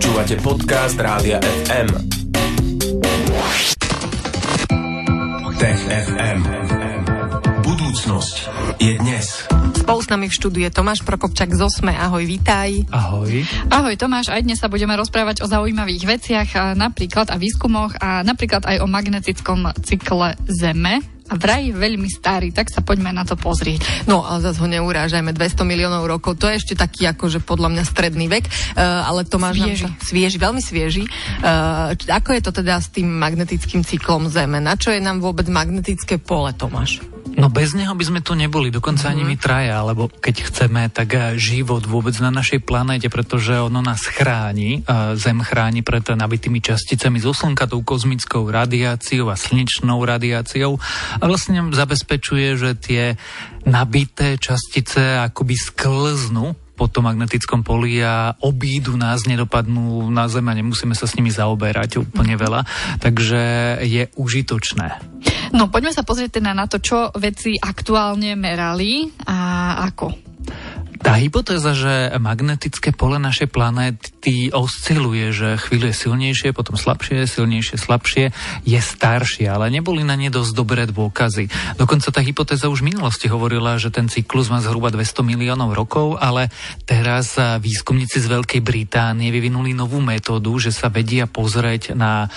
Počúvate podcast Rádia FM. Tech FM. Budúcnosť je dnes. Spolu s nami v štúdiu je Tomáš Prokopčak z Osme. Ahoj, vítaj. Ahoj. Ahoj Tomáš, aj dnes sa budeme rozprávať o zaujímavých veciach, napríklad a výskumoch a napríklad aj o magnetickom cykle Zeme. A vraj veľmi starý, tak sa poďme na to pozrieť. No, ale zase ho neurážajme, 200 miliónov rokov, to je ešte taký akože podľa mňa stredný vek, uh, ale Tomáš Svieži. Nám svieži, veľmi svieži. Uh, ako je to teda s tým magnetickým cyklom Zeme? Na čo je nám vôbec magnetické pole, Tomáš? No bez neho by sme tu neboli, dokonca mm-hmm. ani my traja, alebo keď chceme, tak eh, život vôbec na našej planéte, pretože ono nás chráni, eh, Zem chráni pred nabitými časticami zo Slnka, tou kozmickou radiáciou a slnečnou radiáciou a vlastne zabezpečuje, že tie nabité častice akoby sklznú po tom magnetickom poli a obídu nás, nedopadnú na Zem a nemusíme sa s nimi zaoberať úplne veľa, takže je užitočné. No poďme sa pozrieť teda na to, čo veci aktuálne merali a ako. Tá hypotéza, že magnetické pole našej planéty osciluje, že chvíľu je silnejšie, potom slabšie, silnejšie, slabšie, je staršia, ale neboli na ne dosť dobré dôkazy. Dokonca tá hypotéza už v minulosti hovorila, že ten cyklus má zhruba 200 miliónov rokov, ale teraz výskumníci z Veľkej Británie vyvinuli novú metódu, že sa vedia pozrieť na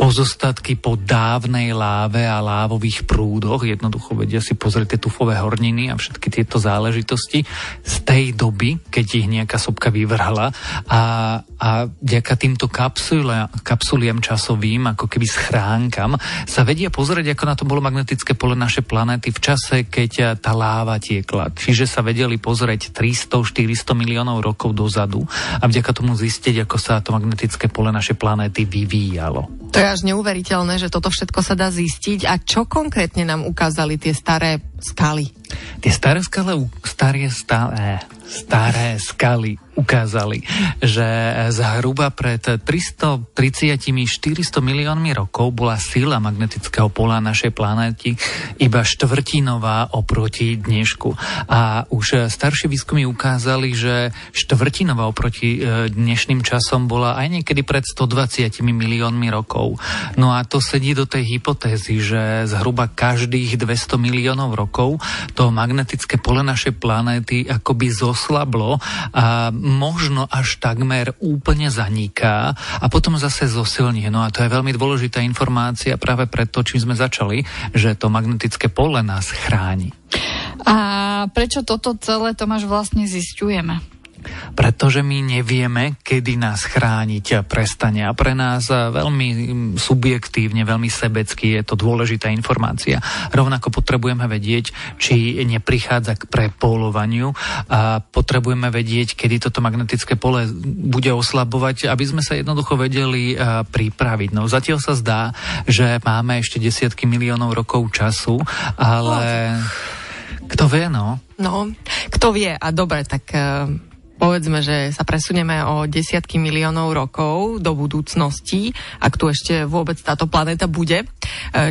pozostatky po dávnej láve a lávových prúdoch. Jednoducho vedia si pozrieť tie tufové horniny a všetky tieto záležitosti z tej doby, keď ich nejaká sopka vyvrhla a, a vďaka týmto kapsule, kapsuliam časovým, ako keby schránkam, sa vedia pozrieť, ako na to bolo magnetické pole našej planéty v čase, keď tá láva tiekla. Čiže sa vedeli pozrieť 300-400 miliónov rokov dozadu a vďaka tomu zistiť, ako sa to magnetické pole našej planéty vyvíjalo. To je až neuveriteľné, že toto všetko sa dá zistiť. A čo konkrétne nám ukázali tie staré skaly? Tie staré skaly, staré, staré, staré skaly ukázali, že zhruba pred 330-400 miliónmi rokov bola sila magnetického pola našej planéty iba štvrtinová oproti dnešku. A už staršie výskumy ukázali, že štvrtinová oproti e, dnešným časom bola aj niekedy pred 120 miliónmi rokov. No a to sedí do tej hypotézy, že zhruba každých 200 miliónov rokov to magnetické pole našej planéty akoby zoslablo a možno až takmer úplne zaniká a potom zase zosilní. No a to je veľmi dôležitá informácia práve preto, čím sme začali, že to magnetické pole nás chráni. A prečo toto celé, Tomáš, vlastne zistujeme? Pretože my nevieme, kedy nás chrániť prestane. A pre nás veľmi subjektívne, veľmi sebecky je to dôležitá informácia. Rovnako potrebujeme vedieť, či neprichádza k prepolovaniu a potrebujeme vedieť, kedy toto magnetické pole bude oslabovať, aby sme sa jednoducho vedeli pripraviť. No zatiaľ sa zdá, že máme ešte desiatky miliónov rokov času, ale... Kto vie, no? No, kto vie. A dobre, tak povedzme, že sa presunieme o desiatky miliónov rokov do budúcnosti, ak tu ešte vôbec táto planéta bude. E,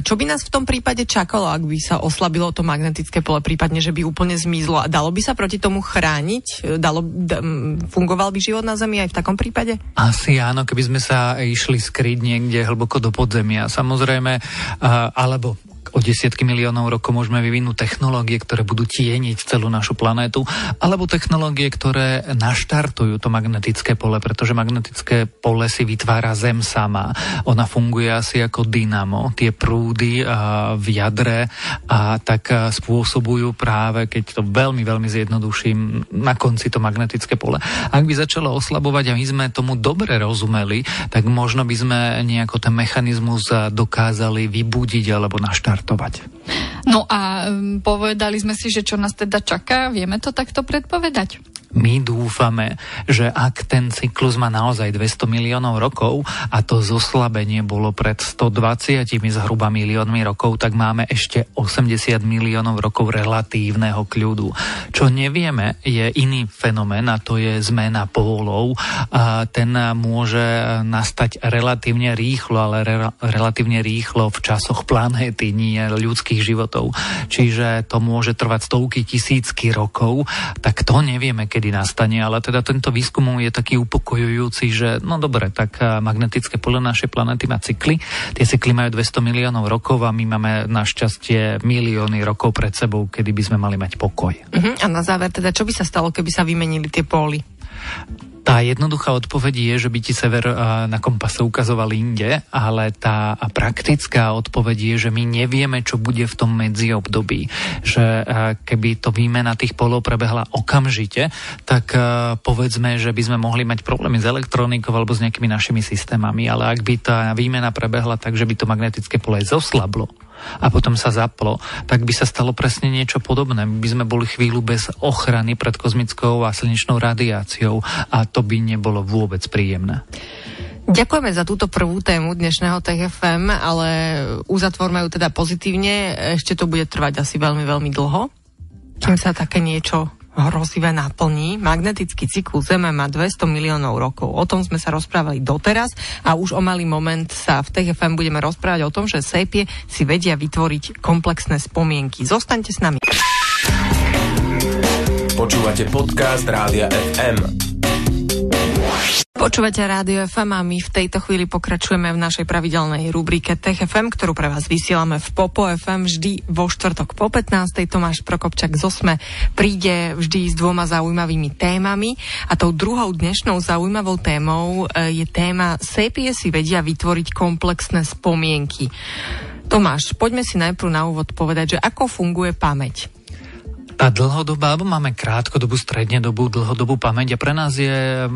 čo by nás v tom prípade čakalo, ak by sa oslabilo to magnetické pole, prípadne, že by úplne zmizlo? A dalo by sa proti tomu chrániť? E, dalo, d- fungoval by život na Zemi aj v takom prípade? Asi áno, keby sme sa išli skryť niekde hlboko do podzemia. Samozrejme, alebo o desiatky miliónov rokov môžeme vyvinúť technológie, ktoré budú tieniť celú našu planétu, alebo technológie, ktoré naštartujú to magnetické pole, pretože magnetické pole si vytvára Zem sama. Ona funguje asi ako dynamo. Tie prúdy v jadre a tak spôsobujú práve, keď to veľmi, veľmi zjednoduším, na konci to magnetické pole. Ak by začalo oslabovať a my sme tomu dobre rozumeli, tak možno by sme nejako ten mechanizmus dokázali vybudiť alebo naštartovať štartovať. No a um, povedali sme si, že čo nás teda čaká, vieme to takto predpovedať? My dúfame, že ak ten cyklus má naozaj 200 miliónov rokov a to zoslabenie bolo pred 120 zhruba miliónmi rokov, tak máme ešte 80 miliónov rokov relatívneho kľudu. Čo nevieme, je iný fenomén a to je zmena pólov. A ten môže nastať relatívne rýchlo, ale re- relatívne rýchlo v časoch planéty, nie ľudských životov. Čiže to môže trvať stovky tisícky rokov, tak to nevieme, keď kedy nastane, ale teda tento výskum je taký upokojujúci, že no dobre, tak magnetické pole našej planety má cykly. Tie cykly majú 200 miliónov rokov a my máme našťastie milióny rokov pred sebou, kedy by sme mali mať pokoj. Uh-huh. A na záver teda, čo by sa stalo, keby sa vymenili tie póly? Tá jednoduchá odpoveď je, že by ti sever na kompase ukazoval inde, ale tá praktická odpoveď je, že my nevieme, čo bude v tom medziobdobí. Že keby to výmena tých polov prebehla okamžite, tak povedzme, že by sme mohli mať problémy s elektronikou alebo s nejakými našimi systémami, ale ak by tá výmena prebehla tak, že by to magnetické pole zoslablo, a potom sa zaplo, tak by sa stalo presne niečo podobné. By sme boli chvíľu bez ochrany pred kozmickou a slnečnou radiáciou a to by nebolo vôbec príjemné. Ďakujeme za túto prvú tému dnešného TFM, ale uzatvorme ju teda pozitívne. Ešte to bude trvať asi veľmi, veľmi dlho. Kým sa také niečo hrozivé naplní. Magnetický cyklus Zeme má 200 miliónov rokov. O tom sme sa rozprávali doteraz a už o malý moment sa v TFM budeme rozprávať o tom, že sépie si vedia vytvoriť komplexné spomienky. Zostaňte s nami. Počúvate podcast Rádia FM. Počúvate Rádio FM a my v tejto chvíli pokračujeme v našej pravidelnej rubrike Tech FM, ktorú pre vás vysielame v Popo FM vždy vo štvrtok po 15. Tomáš Prokopčak z Osme príde vždy s dvoma zaujímavými témami a tou druhou dnešnou zaujímavou témou e, je téma Sépie si vedia vytvoriť komplexné spomienky. Tomáš, poďme si najprv na úvod povedať, že ako funguje pamäť. Tá dlhodobá, alebo máme krátkodobú, stredne dobu, dlhodobú pamäť a pre nás je,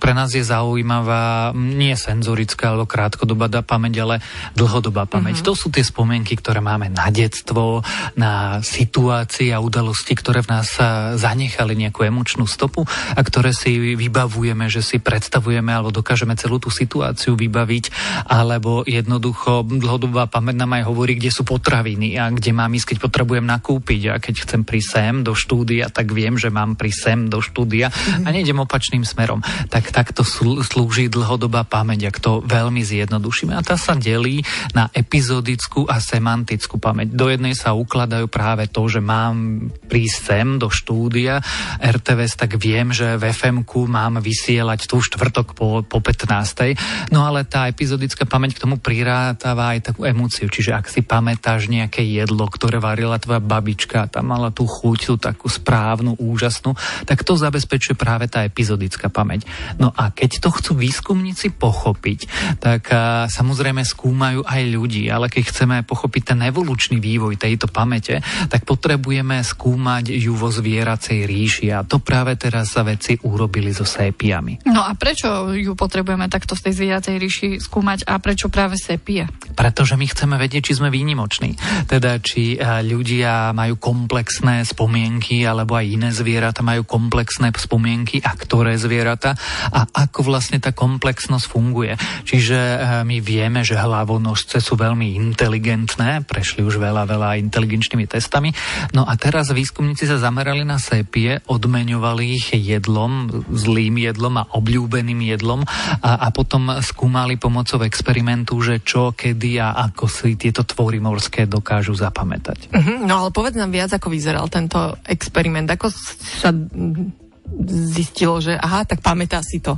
pre nás je zaujímavá nie senzorická alebo krátkodobá pamäť, ale dlhodobá pamäť. Mm-hmm. To sú tie spomienky, ktoré máme na detstvo, na situácie a udalosti, ktoré v nás zanechali nejakú emočnú stopu a ktoré si vybavujeme, že si predstavujeme alebo dokážeme celú tú situáciu vybaviť, alebo jednoducho dlhodobá pamäť nám aj hovorí, kde sú potraviny a kde mám ísť, keď potrebujem nakúpiť a keď chcem prísť sem do štúdia, tak viem, že mám pri sem do štúdia a nejdem opačným smerom. Tak takto slúži dlhodobá pamäť, ak to veľmi zjednodušíme. A tá sa delí na epizodickú a semantickú pamäť. Do jednej sa ukladajú práve to, že mám prísť sem do štúdia RTVS, tak viem, že v fm mám vysielať tu štvrtok po, po 15. No ale tá epizodická pamäť k tomu prirátava aj takú emóciu. Čiže ak si pamätáš nejaké jedlo, ktoré varila tvoja babička, tam mala tú chuť, tú takú správnu, úžasnú, tak to zabezpečuje práve tá epizodická pamäť. No a keď to chcú výskumníci pochopiť, tak a, samozrejme skúmajú aj ľudí, ale keď chceme pochopiť ten evolučný vývoj tejto pamäte, tak potrebujeme skúmať ju vo zvieracej ríši a to práve teraz sa veci urobili so sépiami. No a prečo ju potrebujeme takto z tej zvieracej ríši skúmať a prečo práve sépie? Pretože my chceme vedieť, či sme výnimoční. Teda, či ľudia majú komplexné spomienky, alebo aj iné zvieratá majú komplexné spomienky a ktoré zvieratá a ako vlastne tá komplexnosť funguje. Čiže eh, my vieme, že hlavonožce sú veľmi inteligentné, prešli už veľa, veľa inteligenčnými testami. No a teraz výskumníci sa zamerali na sepie, odmeňovali ich jedlom, zlým jedlom a obľúbeným jedlom a, a potom skúmali pomocou experimentu, že čo, kedy a ako si tieto tvory morské dokážu zapamätať. Uh-huh, no ale povedz nám viac, ako vyzeral ten tento experiment? Ako sa zistilo, že aha, tak pamätá si to?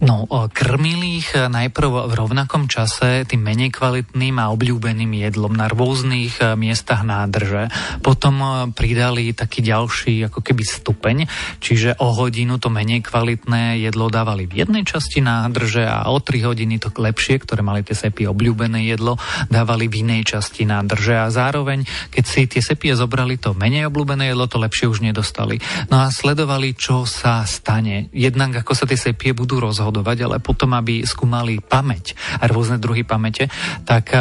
No, krmili ich najprv v rovnakom čase tým menej kvalitným a obľúbeným jedlom na rôznych e, miestach nádrže. Potom e, pridali taký ďalší ako keby stupeň, čiže o hodinu to menej kvalitné jedlo dávali v jednej časti nádrže a o 3 hodiny to lepšie, ktoré mali tie sepie obľúbené jedlo, dávali v inej časti nádrže a zároveň, keď si tie sepie zobrali to menej obľúbené jedlo, to lepšie už nedostali. No a sledovali, čo sa stane. Jednak ako sa tie sepie budú rozhodovať rozhodovať, ale potom, aby skúmali pamäť a rôzne druhy pamäte, tak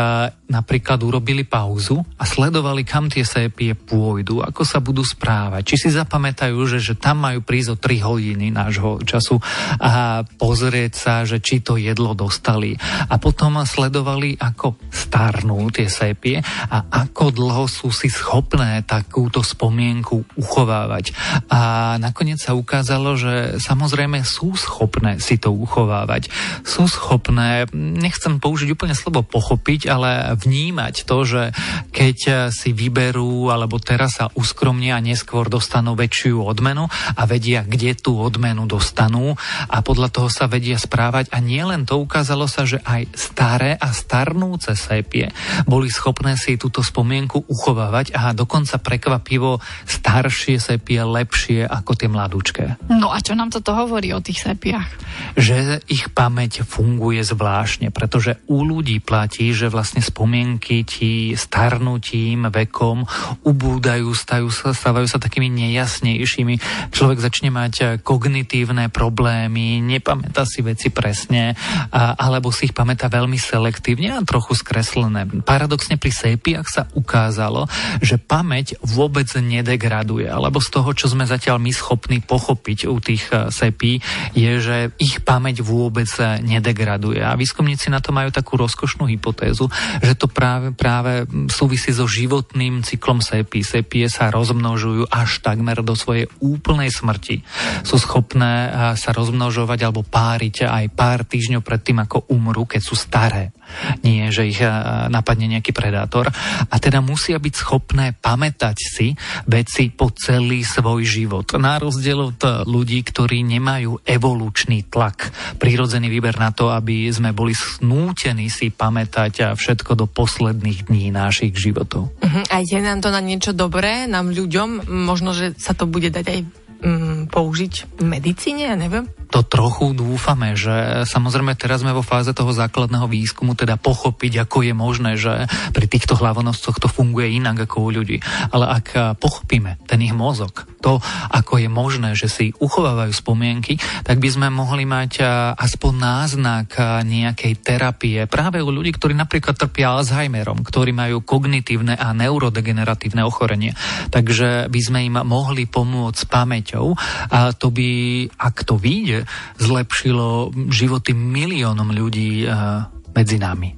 napríklad urobili pauzu a sledovali, kam tie sépie pôjdu, ako sa budú správať. Či si zapamätajú, že, že tam majú prísť o 3 hodiny nášho času a pozrieť sa, že či to jedlo dostali. A potom sledovali, ako starnú tie sépie a ako dlho sú si schopné takúto spomienku uchovávať. A nakoniec sa ukázalo, že samozrejme sú schopné si to uchovávať. Sú schopné, nechcem použiť úplne slovo pochopiť, ale vnímať to, že keď si vyberú alebo teraz sa uskromnia a neskôr dostanú väčšiu odmenu a vedia, kde tú odmenu dostanú a podľa toho sa vedia správať. A nielen to ukázalo sa, že aj staré a starnúce sépie boli schopné si túto spomienku uchovávať a dokonca prekvapivo staršie sepie lepšie ako tie mladúčke. No a čo nám toto hovorí o tých sepiach? Že ich pamäť funguje zvláštne, pretože u ľudí platí, že vlastne spomienky ti starnutím, vekom ubúdajú, stajú sa, stávajú sa takými nejasnejšími. Človek začne mať kognitívne problémy, nepamätá si veci presne, a, alebo si ich pamätá veľmi selektívne a trochu skreslené. Paradoxne pri sépiach sa ukázalo, že pamäť vôbec nedegraduje, alebo z toho, čo sme zatiaľ my schopní pochopiť u tých e, sepí, je, že ich pamäť vôbec e, nedegraduje. A výskumníci na to majú takú rozkošnú hypotézu, že to práve, práve súvisí so životným cyklom sepí. Sepie sa rozmnožujú až takmer do svojej úplnej smrti. Sú schopné e, sa rozmnožovať alebo páriť aj pár týždňov pred tým, ako umrú, keď sú staré. Nie, že ich napadne nejaký predátor. A teda musia byť schopné pamätať si veci po celý svoj život. Na rozdiel od ľudí, ktorí nemajú evolučný tlak, prírodzený výber na to, aby sme boli snútení si pamätať všetko do posledných dní našich životov. Uh-huh. A je nám to na niečo dobré, nám ľuďom? Možno, že sa to bude dať aj um, použiť v medicíne, ja neviem? To trochu dúfame, že samozrejme teraz sme vo fáze toho základného výskumu, teda pochopiť, ako je možné, že pri týchto hlavonoscoch to funguje inak ako u ľudí. Ale ak pochopíme ten ich mozog, to, ako je možné, že si uchovávajú spomienky, tak by sme mohli mať aspoň náznak nejakej terapie práve u ľudí, ktorí napríklad trpia Alzheimerom, ktorí majú kognitívne a neurodegeneratívne ochorenie. Takže by sme im mohli pomôcť pamäťou a to by, ak to vyjde, zlepšilo životy miliónom ľudí eh, medzi nami.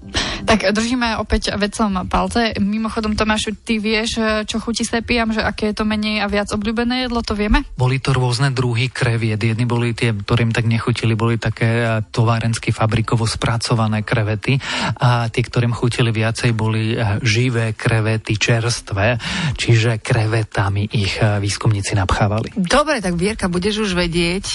Tak držíme opäť vecom palce. Mimochodom, Tomášu, ty vieš, čo chutí sepiam, že aké je to menej a viac obľúbené jedlo, to vieme? Boli to rôzne druhy kreviet. Jedni boli tie, ktorým tak nechutili, boli také eh, továrensky fabrikovo spracované krevety a tie, ktorým chutili viacej, boli eh, živé krevety, čerstvé, čiže krevetami ich eh, výskumníci napchávali. Dobre, tak Vierka, budeš už vedieť.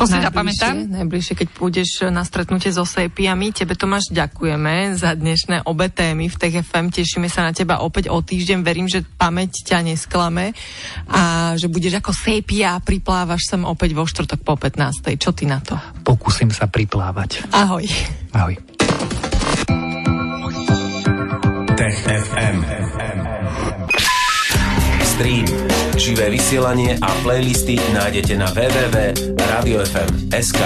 To si zapamätám. Najbližšie, keď pôjdeš na stretnutie so sepiami. Tebe, Tomáš, ďakujeme za dnes dnešné obe témy v Tech FM. Tešíme sa na teba opäť o týždeň. Verím, že pamäť ťa nesklame a že budeš ako sepia a priplávaš sem opäť vo štvrtok po 15. Čo ty na to? Pokúsim sa priplávať. Ahoj. Ahoj. Tech FM. Stream, živé vysielanie a playlisty nájdete na www.radiofm.sk.